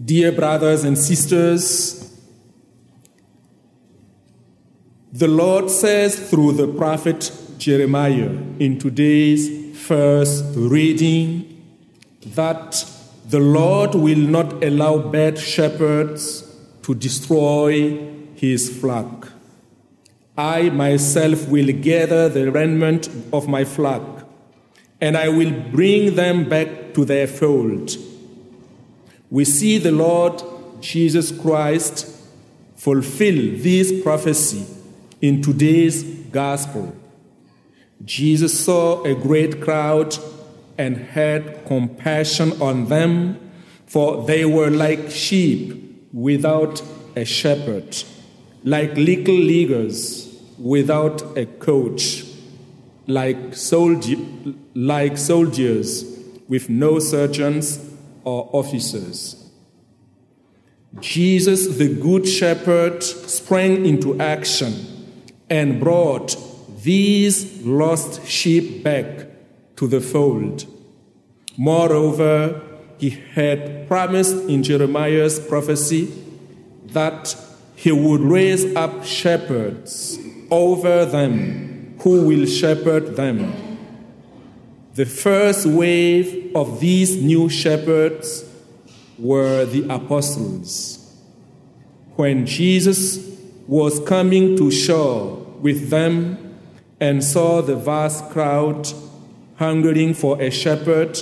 Dear brothers and sisters, the Lord says through the prophet Jeremiah in today's first reading that the Lord will not allow bad shepherds to destroy his flock. I myself will gather the remnant of my flock, and I will bring them back to their fold. We see the Lord Jesus Christ fulfill this prophecy in today's gospel. Jesus saw a great crowd and had compassion on them, for they were like sheep without a shepherd, like little leaguers without a coach, like, soldier, like soldiers with no sergeants or officers. Jesus, the Good Shepherd, sprang into action and brought these lost sheep back to the fold. Moreover, he had promised in Jeremiah's prophecy that he would raise up shepherds over them who will shepherd them. The first wave of these new shepherds were the apostles. When Jesus was coming to shore with them and saw the vast crowd hungering for a shepherd,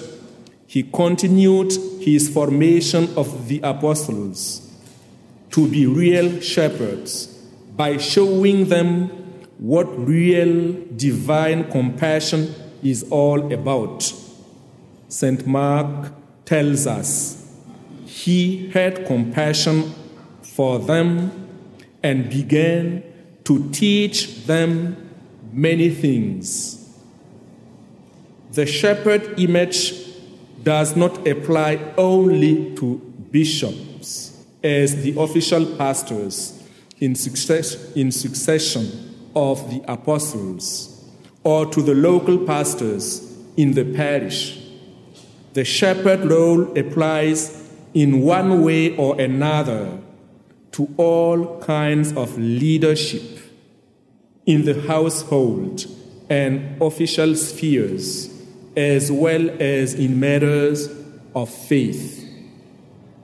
he continued his formation of the apostles to be real shepherds by showing them what real divine compassion is all about. St. Mark tells us he had compassion for them and began to teach them many things. The shepherd image does not apply only to bishops as the official pastors in, success, in succession of the apostles or to the local pastors in the parish. The shepherd role applies in one way or another to all kinds of leadership in the household and official spheres, as well as in matters of faith.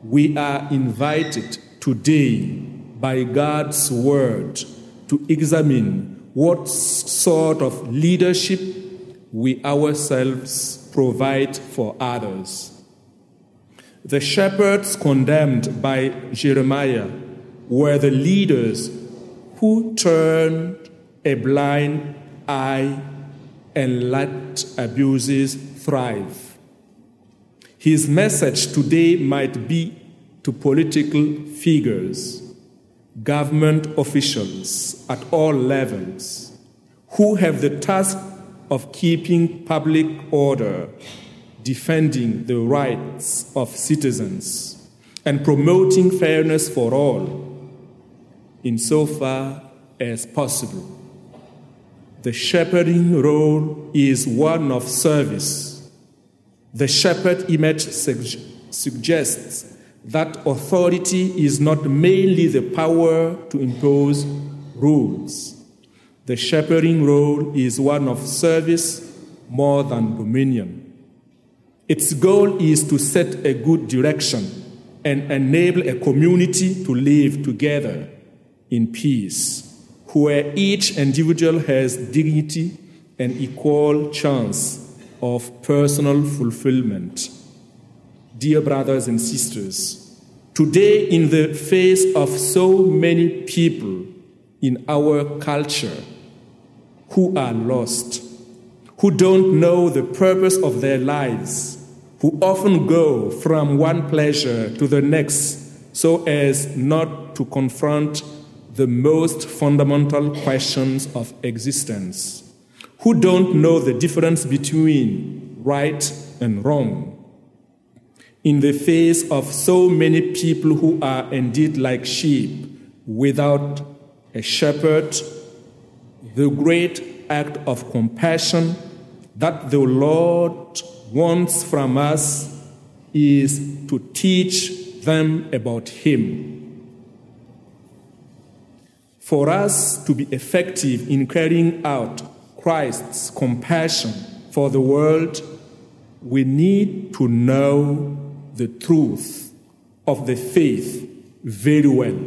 We are invited today by God's word to examine what sort of leadership we ourselves provide for others. The shepherds condemned by Jeremiah were the leaders who turned a blind eye and let abuses thrive. His message today might be to political figures government officials at all levels who have the task of keeping public order, defending the rights of citizens, and promoting fairness for all, insofar as possible. The shepherding role is one of service. The shepherd image suggests that authority is not mainly the power to impose rules. The shepherding role is one of service more than dominion. Its goal is to set a good direction and enable a community to live together in peace, where each individual has dignity and equal chance of personal fulfillment. Dear brothers and sisters, today, in the face of so many people in our culture who are lost, who don't know the purpose of their lives, who often go from one pleasure to the next so as not to confront the most fundamental questions of existence, who don't know the difference between right and wrong in the face of so many people who are indeed like sheep without a shepherd, the great act of compassion that the Lord wants from us is to teach them about Him. For us to be effective in carrying out Christ's compassion for the world, we need to know the truth of the faith very well.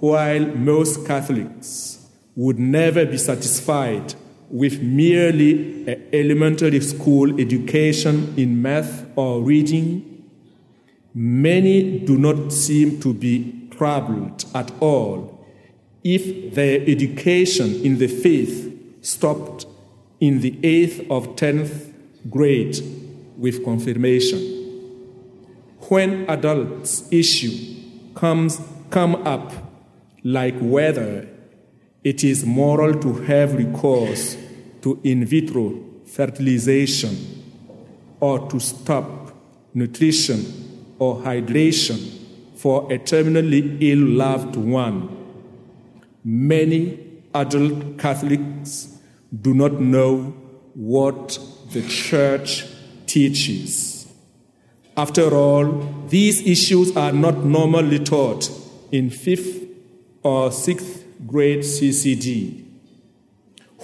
While most Catholics would never be satisfied with merely an elementary school education in math or reading, many do not seem to be troubled at all if their education in the faith stopped in the eighth or tenth grade with confirmation. When adults' issue comes come up, like whether it is moral to have recourse to in vitro fertilization or to stop nutrition or hydration for a terminally ill loved one. Many adult Catholics do not know what the church teaches. After all, these issues are not normally taught in fifth or sixth grade CCD.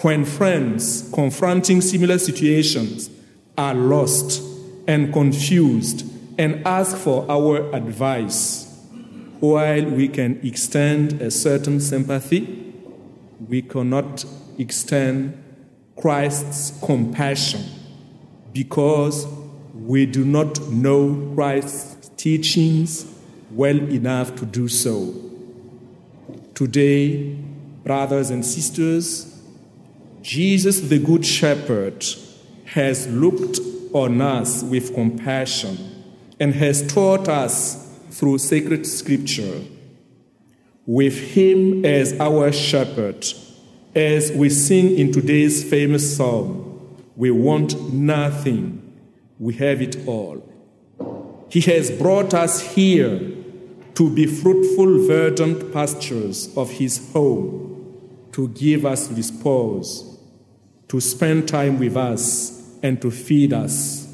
When friends confronting similar situations are lost and confused and ask for our advice, while we can extend a certain sympathy, we cannot extend Christ's compassion because we do not know Christ's teachings well enough to do so. Today, brothers and sisters, Jesus, the Good Shepherd, has looked on us with compassion and has taught us through sacred scripture. With him as our shepherd, as we sing in today's famous psalm, we want nothing, we have it all. He has brought us here to be fruitful, verdant pastures of his home, to give us repose, to spend time with us, and to feed us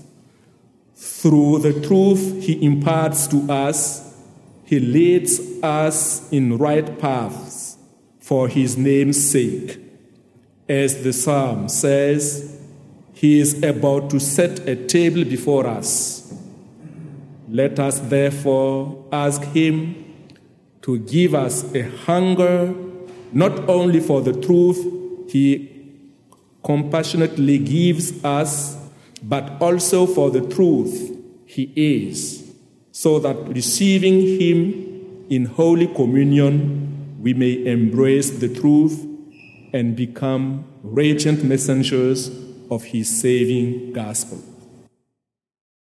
through the truth he imparts to us, he leads us in right paths for his name's sake. As the psalm says, he is about to set a table before us. Let us therefore ask him to give us a hunger not only for the truth he compassionately gives us, but also for the truth he is, so that receiving him in Holy Communion, we may embrace the truth and become radiant messengers of his saving gospel.